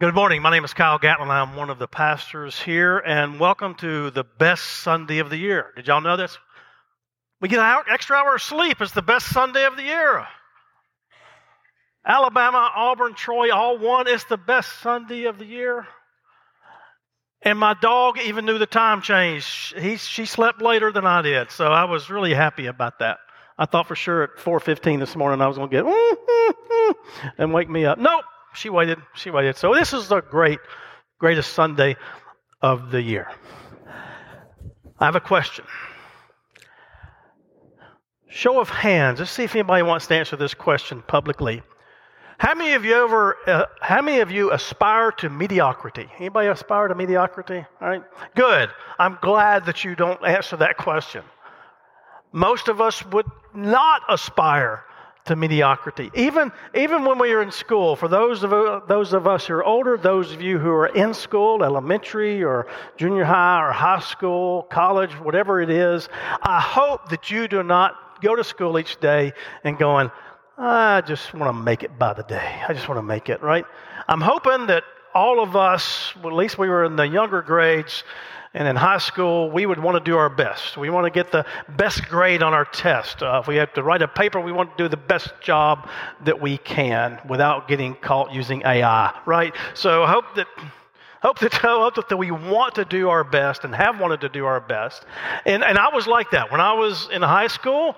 Good morning. My name is Kyle Gatlin. I'm won of the pastors here, and welcome to the best Sunday of the year. Did y'all know this? We get an extra hour of sleep. It's the best Sunday of the year. Alabama, Auburn, Troy, all one. It's the best Sunday of the year. And my dog even knew the time change. He, she slept later than I did, so I was really happy about that. I thought for sure at 4:15 this morning I was going to get and wake me up. Nope, she waited. She waited. So this is the great, greatest Sunday of the year. I have a question. Show of hands. Let's see if anybody wants to answer this question publicly. How many of you ever? Uh, how many of you aspire to mediocrity? Anybody aspire to mediocrity? All right. Good. I'm glad that you don't answer that question. Most of us would not aspire to mediocrity. Even, even when we are in school, for those of, those of us who are older, those of you who are in school, elementary or junior high or high school, college, whatever it is, I hope that you do not go to school each day and going, I just want to make it by the day. I just want to make it, right? I'm hoping that all of us, well, at least we were in the younger grades, and in high school, we would want to do our best. We want to get the best grade on our test. Uh, if we have to write a paper, we want to do the best job that we can without getting caught using AI, right? So I hope that. Hope that, hope that we want to do our best and have wanted to do our best. And, and I was like that. When I was in high school,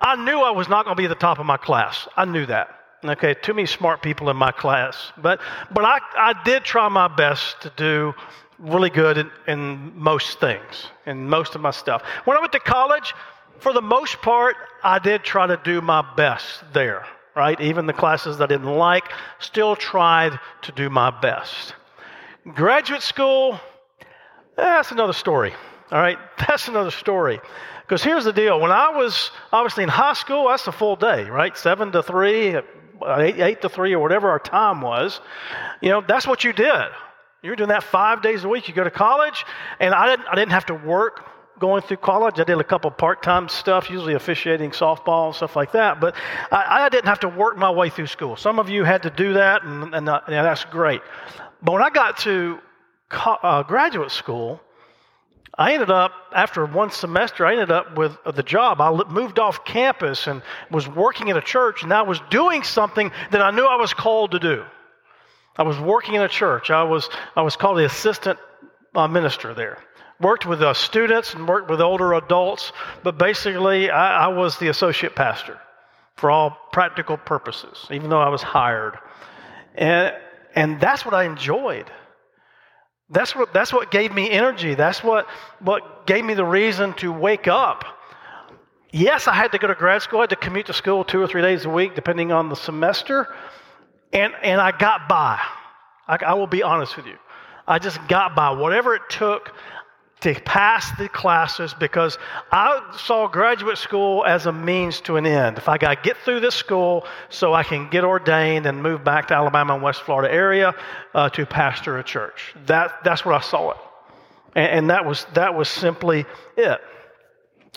I knew I was not going to be at the top of my class. I knew that. Okay, too many smart people in my class. But, but I, I did try my best to do really good in, in most things, in most of my stuff. When I went to college, for the most part, I did try to do my best there, right? Even the classes that I didn't like, still tried to do my best. Graduate school, that's another story, all right? That's another story. Because here's the deal when I was obviously in high school, that's a full day, right? Seven to three, eight, eight to three, or whatever our time was. You know, that's what you did. You were doing that five days a week. You go to college, and I didn't, I didn't have to work going through college. I did a couple part-time stuff, usually officiating softball and stuff like that. But I, I, didn't have to work my way through school. Some of you had to do that, and, and, uh, that's great. But when I got to co- uh, graduate school, I ended up, after one semester, I ended up with uh, the job. I moved off campus and was working at a church, and I was doing something that I knew I was called to do. I was working in a church. I was, I was called the assistant uh, minister there. Worked with uh, students and worked with older adults, but basically, I, I was the associate pastor for all practical purposes, even though I was hired. And, and that's what I enjoyed. That's what, that's what gave me energy. That's what, what gave me the reason to wake up. Yes, I had to go to grad school. I had to commute to school two or three days a week, depending on the semester. And, and I got by. I, I will be honest with you. I just got by. Whatever it took to pass the classes because I saw graduate school as a means to an end. If I got to get through this school so I can get ordained and move back to Alabama and West Florida area uh, to pastor a church, that, that's what I saw it. And, and that, was, that was simply it.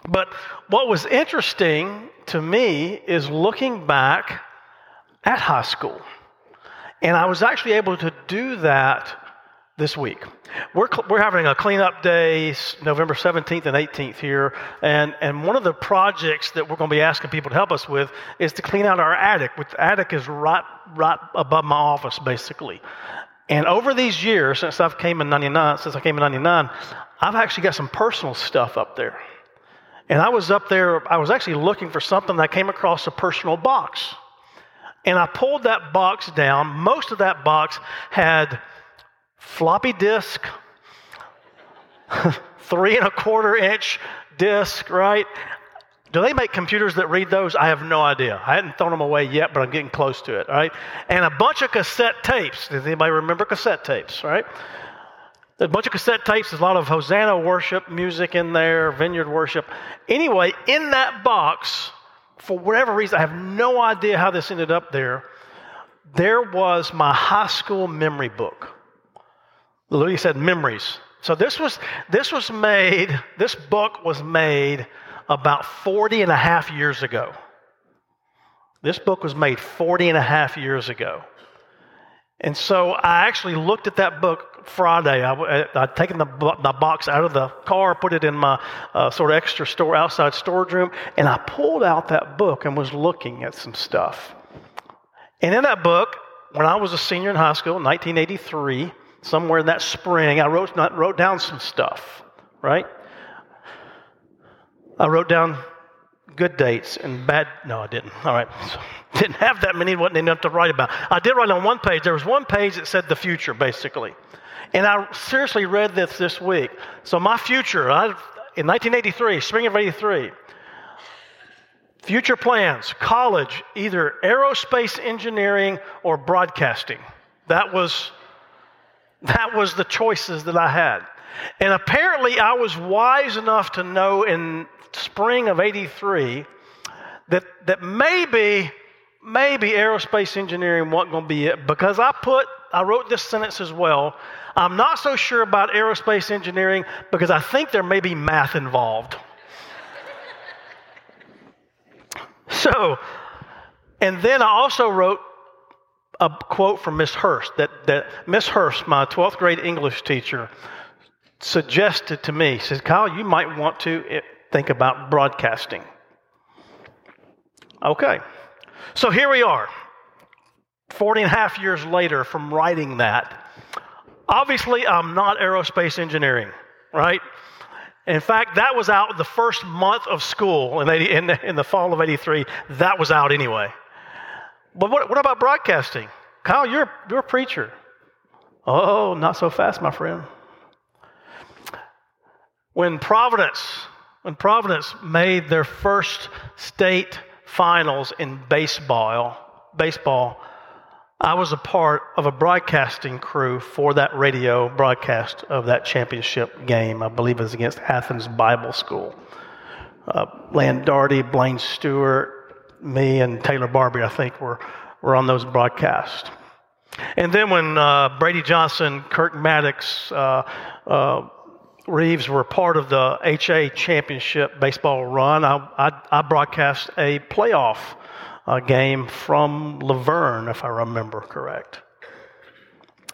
But what was interesting to me is looking back at high school. And I was actually able to do that this week. We're, we're having a cleanup day November 17th and 18th here. And, and one of the projects that we're going to be asking people to help us with is to clean out our attic. Which the attic is right, right above my office, basically. And over these years, since I've came in 99, since I came in 99, I've actually got some personal stuff up there. And I was up there, I was actually looking for something that I came across a personal box. And I pulled that box down. Most of that box had floppy disk, three and a quarter inch disk, right? Do they make computers that read those? I have no idea. I hadn't thrown them away yet, but I'm getting close to it, right? And a bunch of cassette tapes. Does anybody remember cassette tapes, right? A bunch of cassette tapes, there's a lot of Hosanna worship music in there, vineyard worship. Anyway, in that box for whatever reason, I have no idea how this ended up there. There was my high school memory book. Louis said memories. So this was this was made, this book was made about 40 and a half years ago. This book was made 40 and a half years ago. And so I actually looked at that book Friday. I, would taken the, the box out of the car, put it in my uh, sort of extra store outside storage room, and I pulled out that book and was looking at some stuff. And in that book, when I was a senior in high school, 1983, somewhere in that spring, I wrote, wrote down some stuff, right? I wrote down good dates and bad. No, I didn't. All right. So, didn't have that many, wasn't enough to write about. I did write on one page. There was one page that said the future, basically. And I seriously read this this week. So, my future, I, in 1983, spring of 83, future plans, college, either aerospace engineering or broadcasting. That was, that was the choices that I had. And apparently, I was wise enough to know in spring of 83 that, that maybe, maybe aerospace engineering wasn't going to be it because I put, I wrote this sentence as well. I'm not so sure about aerospace engineering because I think there may be math involved. so, and then I also wrote a quote from Miss Hurst that, that Miss Hurst, my 12th grade English teacher, suggested to me, says, Kyle, you might want to eh, think about broadcasting. Okay, so here we are, 40 and a half years later from writing that. Obviously, I'm not aerospace engineering, right? In fact, that was out the first month of school in, 80, in, the, in the fall of 83. That was out anyway. But what, what about broadcasting? Kyle, you're, you're a preacher. Oh, not so fast, my friend. When Providence when Providence made their first state finals in baseball, baseball, I was a part of a broadcasting crew for that radio broadcast of that championship game. I believe it was against Athens Bible School. Uh, Land Darty, Blaine Stewart, me, and Taylor Barbie, I think, were, were on those broadcasts. And then when uh, Brady Johnson, Kirk Maddox, uh, uh Reeves were part of the HA championship baseball run. I, I, I broadcast a playoff uh, game from La Vergne, if I remember correct.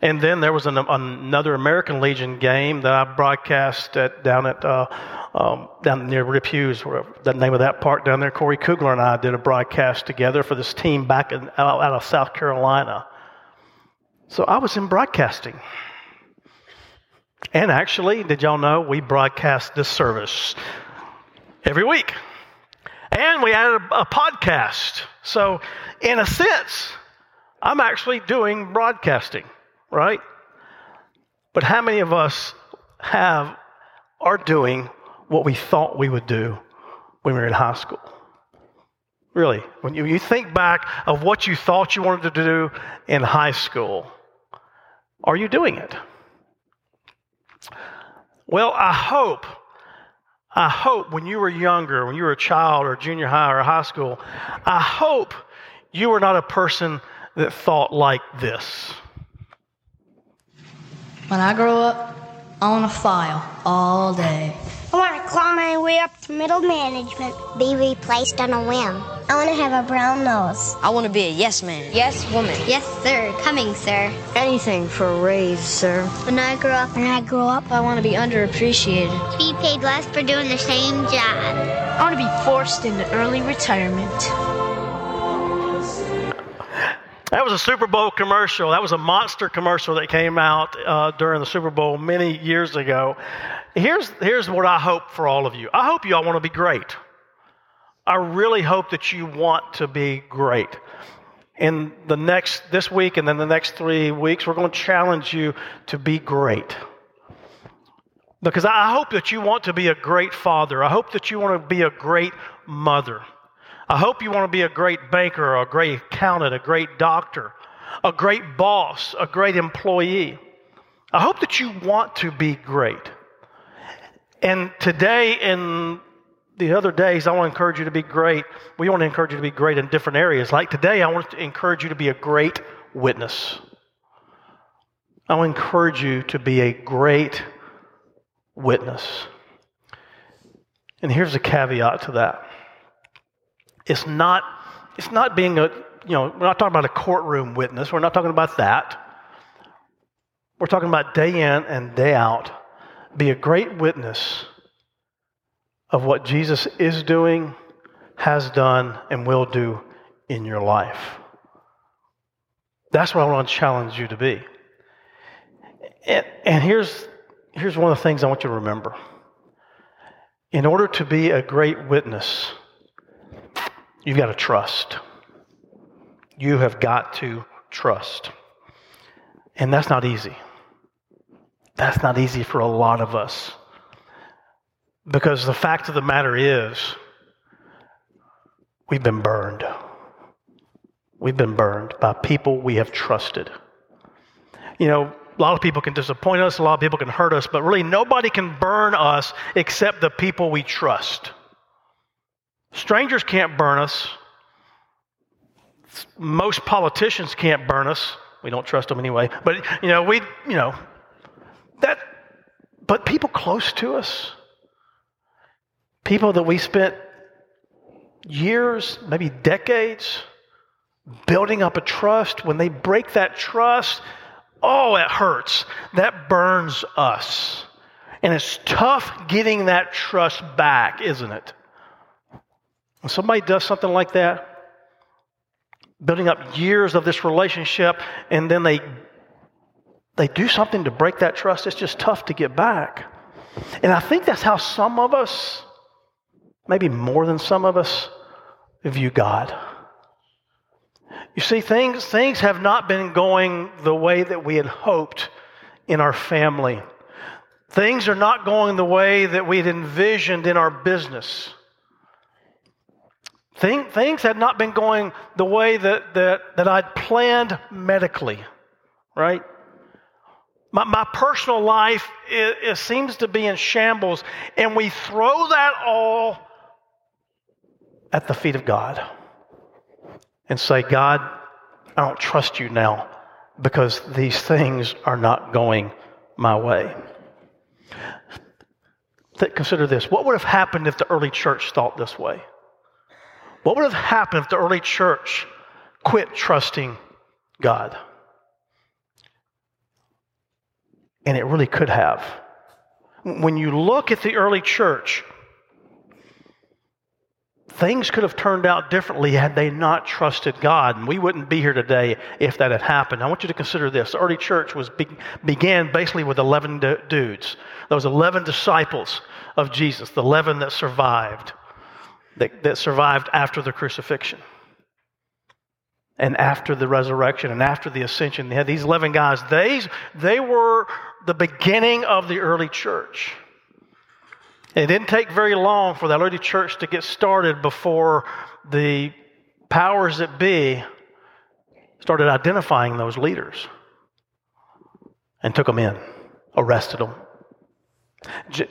And then there was an, another American Legion game that I broadcast at, down at uh, um, down near Rip Hewes, the name of that park down there. Corey Kugler and I did a broadcast together for this team back in, out, out of South Carolina. So I was in broadcasting. And actually, did y'all know we broadcast this service every week? And we added a, a podcast. So, in a sense, I'm actually doing broadcasting, right? But how many of us have are doing what we thought we would do when we were in high school? Really, when you, you think back of what you thought you wanted to do in high school, are you doing it? Well, I hope, I hope when you were younger, when you were a child or junior high or high school, I hope you were not a person that thought like this. When I grow up, I want to file all day. I want to claw my way up to middle management. Be replaced on a whim. I want to have a brown nose. I want to be a yes man. Yes woman. Yes, sir. Coming, sir. Anything for a raise, sir. When I grow up, when I grow up, I want to be underappreciated. Be paid less for doing the same job. I want to be forced into early retirement. That was a Super Bowl commercial. That was a monster commercial that came out uh, during the Super Bowl many years ago. Here's, here's what I hope for all of you I hope you all want to be great. I really hope that you want to be great. In the next, this week and then the next three weeks, we're going to challenge you to be great. Because I hope that you want to be a great father. I hope that you want to be a great mother. I hope you want to be a great banker, a great accountant, a great doctor, a great boss, a great employee. I hope that you want to be great. And today and the other days, I want to encourage you to be great. We want to encourage you to be great in different areas. Like today, I want to encourage you to be a great witness. I want to encourage you to be a great witness. And here's a caveat to that. It's not, it's not being a, you know, we're not talking about a courtroom witness. We're not talking about that. we're talking about day in and day out, be a great witness of what Jesus is doing, has done, and will do in your life. That's what I want to challenge you to be. And, and here's, here's one of the things I want you to remember. In order to be a great witness, you've got to trust. You have got to trust. And that's not easy. That's not easy for a lot of us. Because the fact of the matter is, we've been burned. We've been burned by people we have trusted. You know, a lot of people can disappoint us, a lot of people can hurt us, but really nobody can burn us except the people we trust. Strangers can't burn us. Most politicians can't burn us. We don't trust them anyway. But you know, we you know that but people close to us, people that we spent years, maybe decades building up a trust, when they break that trust, oh, it hurts. That burns us. And it's tough getting that trust back, isn't it? When somebody does something like that, building up years of this relationship, and then they they do something to break that trust, it's just tough to get back. And I think that's how some of us, maybe more than some of us, view God. You see, things, things have not been going the way that we had hoped in our family. Things are not going the way that we had envisioned in our business. Thing, things had not been going the way that, that, that I'd planned medically, right? My, my personal life it, it seems to be in shambles, and we throw that all at the feet of God and say, God, I don't trust you now because these things are not going my way. Consider this. What would have happened if the early church thought this way? What would have happened if the early church quit trusting God? And it really could have. When you look at the early church, things could have turned out differently had they not trusted God. And we wouldn't be here today if that had happened. I want you to consider this. The early church was be, began basically with 11 d- dudes. Those 11 disciples of Jesus, the 11 that survived, that, that survived after the crucifixion and after the resurrection and after the ascension. They had these 11 guys. They, they were the beginning of the early church. It didn't take very long for that early church to get started before the powers that be started identifying those leaders and took them in, arrested them.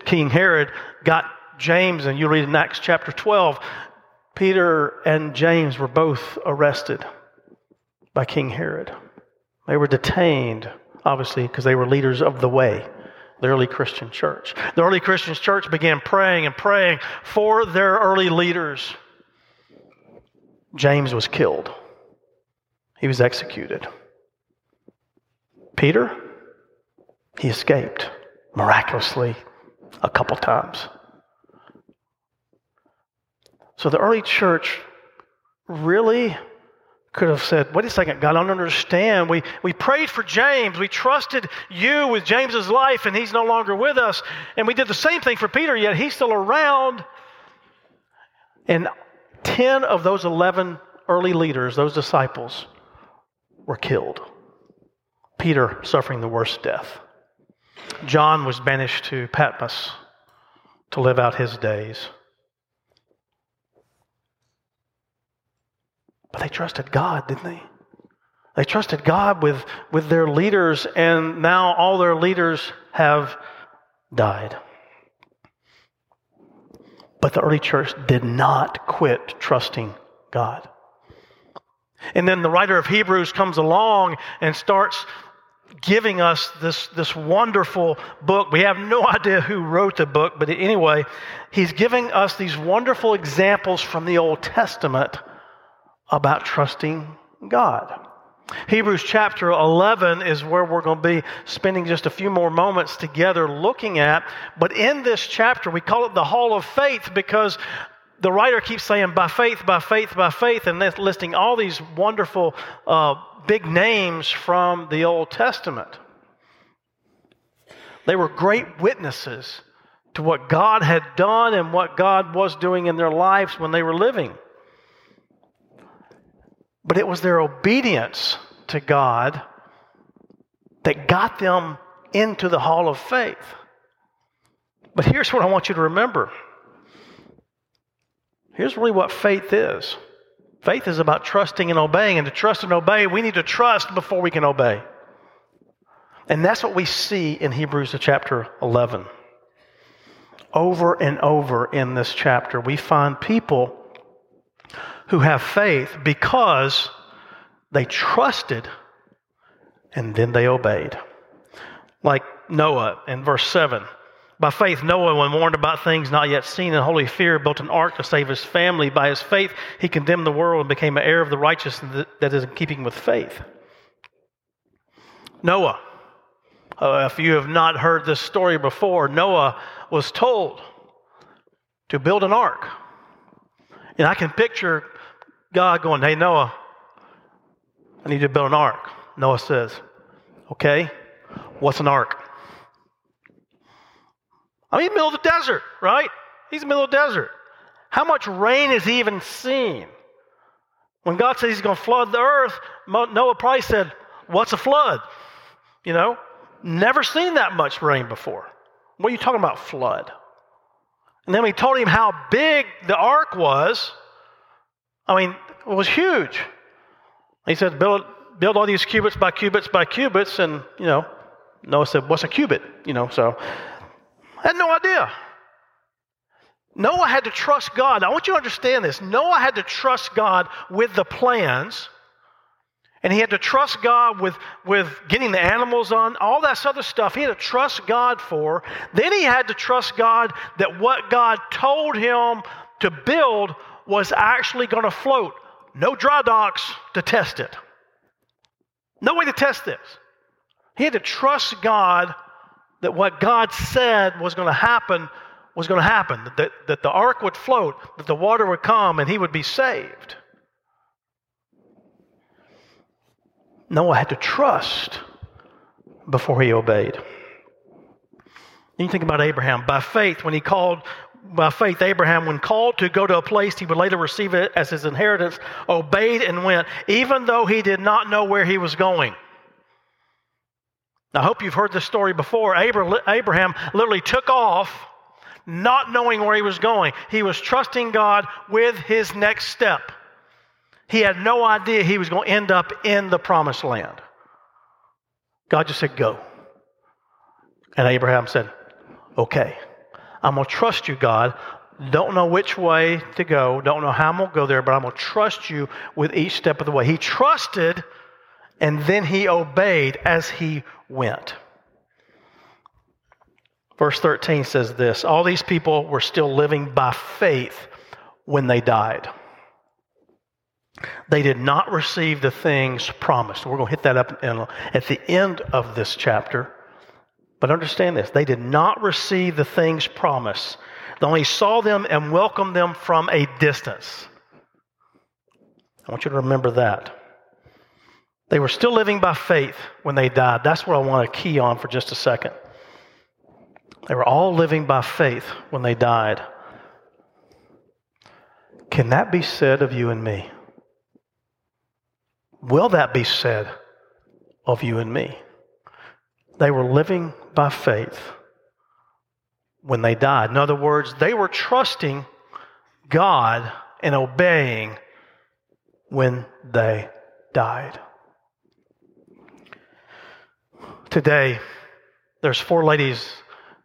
King Herod got James, and you read in Acts chapter 12, Peter and James were both arrested by King Herod. They were detained, obviously, because they were leaders of the way the early Christian church. The early Christian church began praying and praying for their early leaders. James was killed, he was executed. Peter, he escaped miraculously a couple times. So the early church really could have said, wait a second, God, I don't understand. We, we prayed for James. We trusted you with James's life, and he's no longer with us. And we did the same thing for Peter, yet he's still around. And 10 of those 11 early leaders, those disciples, were killed. Peter suffering the worst death. John was banished to Patmos to live out his days. But they trusted God, didn't they? They trusted God with, with their leaders, and now all their leaders have died. But the early church did not quit trusting God. And then the writer of Hebrews comes along and starts giving us this, this wonderful book. We have no idea who wrote the book, but anyway, he's giving us these wonderful examples from the Old Testament about trusting God. Hebrews chapter 11 is where we're going to be spending just a few more moments together looking at. But in this chapter, we call it the Hall of Faith because the writer keeps saying, by faith, by faith, by faith, and listing all these wonderful uh, big names from the Old Testament. They were great witnesses to what God had done and what God was doing in their lives when they were living. But it was their obedience to God that got them into the hall of faith. But here's what I want you to remember. Here's really what faith is. Faith is about trusting and obeying. And to trust and obey, we need to trust before we can obey. And that's what we see in Hebrews chapter 11. Over and over in this chapter, we find people who have faith because they trusted and then they obeyed. Like Noah in verse 7. By faith, Noah, when warned about things not yet seen in holy fear, built an ark to save his family. By his faith, he condemned the world and became an heir of the righteousness that is in keeping with faith. Noah, uh, if you have not heard this story before, Noah was told to build an ark. And I can picture God going, Hey, Noah, I need you to build an ark. Noah says, Okay, what's an ark? I mean, middle of the desert, right? He's in the middle of the desert. How much rain has he even seen? When God says he's going to flood the earth, Noah probably said, What's a flood? You know, never seen that much rain before. What are you talking about, flood? And then we told him how big the ark was. I mean, it was huge. He said, build, build all these cubits by cubits by cubits. And, you know, Noah said, What's a cubit? You know, so I had no idea. Noah had to trust God. I want you to understand this. Noah had to trust God with the plans, and he had to trust God with, with getting the animals on, all that other stuff. He had to trust God for. Then he had to trust God that what God told him to build was actually going to float. No dry docks to test it. No way to test this. He had to trust God that what God said was going to happen was going to happen, that, that the ark would float, that the water would come, and he would be saved. Noah had to trust before he obeyed. You think about Abraham. By faith, when he called, by faith, Abraham, when called to go to a place he would later receive it as his inheritance, obeyed and went, even though he did not know where he was going. I hope you've heard this story before. Abraham literally took off not knowing where he was going. He was trusting God with his next step. He had no idea he was going to end up in the promised land. God just said, Go. And Abraham said, Okay, I'm going to trust you, God. Don't know which way to go. Don't know how I'm going to go there, but I'm going to trust you with each step of the way. He trusted and then he obeyed as he went. Verse 13 says this All these people were still living by faith when they died. They did not receive the things promised. We're going to hit that up at the end of this chapter. But understand this they did not receive the things promised. They only saw them and welcomed them from a distance. I want you to remember that. They were still living by faith when they died. That's what I want to key on for just a second. They were all living by faith when they died. Can that be said of you and me? Will that be said of you and me? They were living by faith when they died. In other words, they were trusting God and obeying when they died. Today, there's four ladies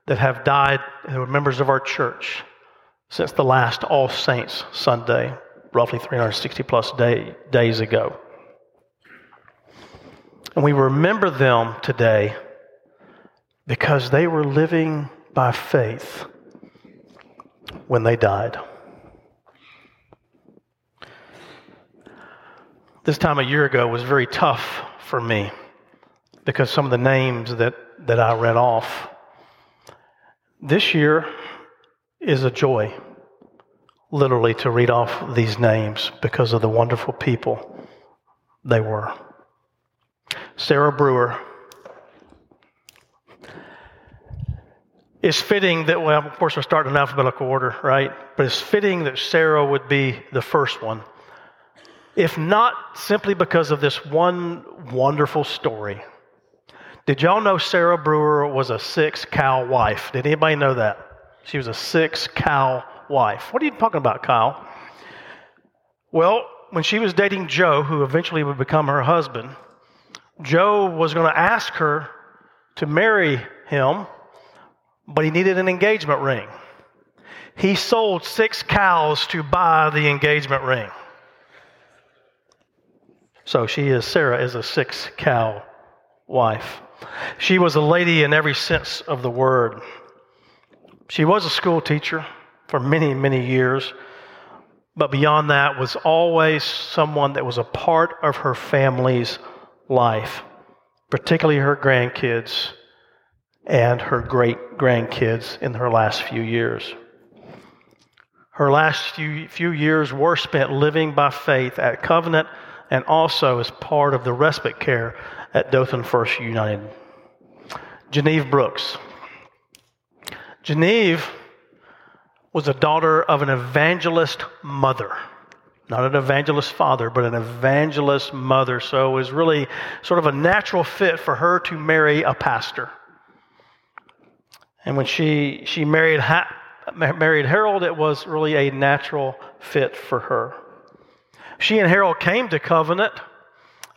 that have died who are members of our church since the last All Saints Sunday, roughly 360 plus day, days ago. And we remember them today because they were living by faith when they died. this time a year ago was very tough for me because some of the names that, that I read off. This year is a joy, literally, to read off these names because of the wonderful people they were. Sarah Brewer. It's fitting that, well, of course, we're starting in alphabetical order, right? But it's fitting that Sarah would be the first one. If not simply because of this one wonderful story. Did y'all know Sarah Brewer was a six cow wife? Did anybody know that? She was a six cow wife. What are you talking about, Kyle? Well, when she was dating Joe, who eventually would become her husband, Joe was going to ask her to marry him, but he needed an engagement ring. He sold six cows to buy the engagement ring. So she is, Sarah is a six cow wife. She was a lady in every sense of the word. She was a school teacher for many, many years, but beyond that was always someone that was a part of her family's life, particularly her grandkids and her great grandkids in her last few years. Her last few, few years were spent living by faith at Covenant and also as part of the respite care at Dothan First United. Geneve Brooks. Geneve was a daughter of an evangelist mother. Not an evangelist father, but an evangelist mother. So it was really sort of a natural fit for her to marry a pastor. And when she, she married, ha- married Harold, it was really a natural fit for her. She and Harold came to Covenant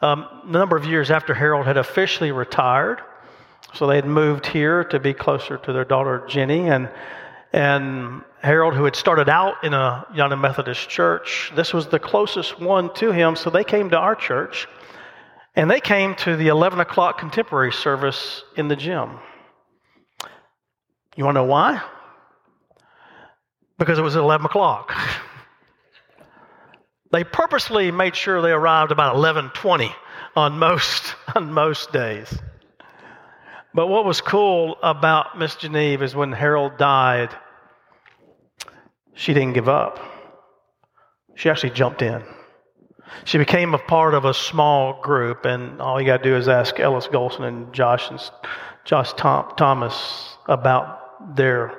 um, a number of years after Harold had officially retired. So they had moved here to be closer to their daughter Jenny. And, and Harold, who had started out in a United Methodist church, this was the closest one to him. So they came to our church. And they came to the 11 o'clock contemporary service in the gym. You want to know why? Because it was 11 o'clock. They purposely made sure they arrived about 11:20 on most on most days. But what was cool about Miss Geneve is when Harold died, she didn't give up. She actually jumped in. She became a part of a small group, and all you got to do is ask Ellis Golson and Josh and Josh Tom, Thomas about their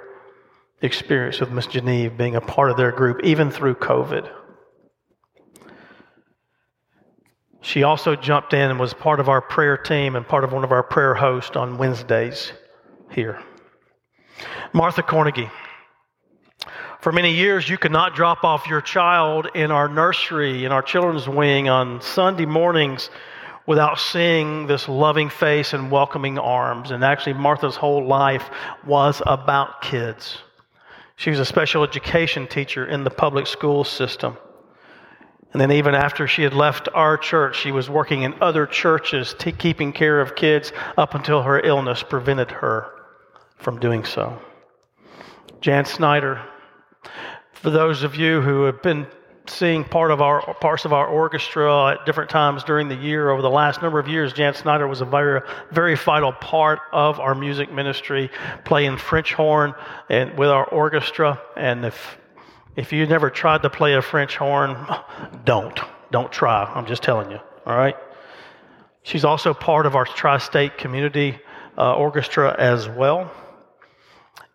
experience with Miss Geneve being a part of their group, even through COVID. She also jumped in and was part of our prayer team and part of one of our prayer hosts on Wednesdays here. Martha Cornegie. For many years, you could not drop off your child in our nursery, in our children's wing on Sunday mornings without seeing this loving face and welcoming arms. And actually, Martha's whole life was about kids. She was a special education teacher in the public school system. And then, even after she had left our church, she was working in other churches, t- keeping care of kids up until her illness prevented her from doing so. Jan Snyder, for those of you who have been seeing part of our parts of our orchestra at different times during the year over the last number of years jan snyder was a very very vital part of our music ministry playing french horn and with our orchestra and if if you never tried to play a French horn, don't. Don't try. I'm just telling you. All right? She's also part of our tri state community uh, orchestra as well.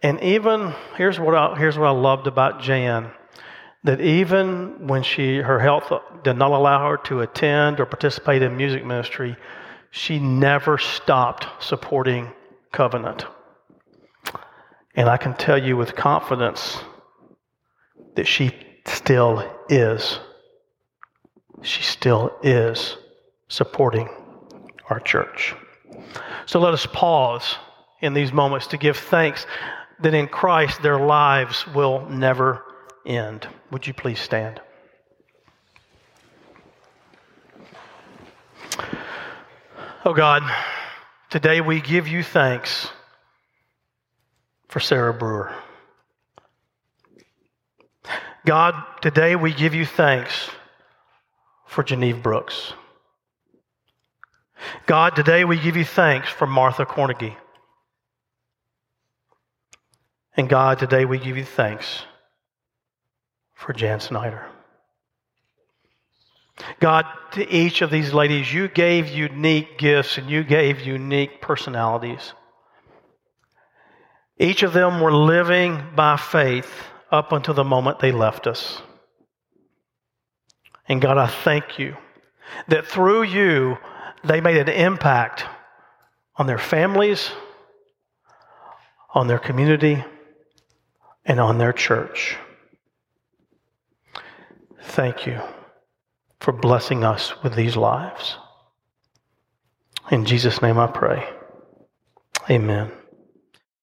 And even, here's what, I, here's what I loved about Jan that even when she, her health did not allow her to attend or participate in music ministry, she never stopped supporting Covenant. And I can tell you with confidence that she still is. She still is supporting our church. So let us pause in these moments to give thanks that in Christ their lives will never end. Would you please stand? Oh God, today we give you thanks for Sarah Brewer. God, today we give you thanks for Geneve Brooks. God, today we give you thanks for Martha Cornegie. And God, today we give you thanks for Jan Snyder. God, to each of these ladies, you gave unique gifts and you gave unique personalities. Each of them were living by faith up until the moment they left us. And God, I thank you that through you, they made an impact on their families, on their community, and on their church. Thank you for blessing us with these lives. In Jesus' name I pray. Amen.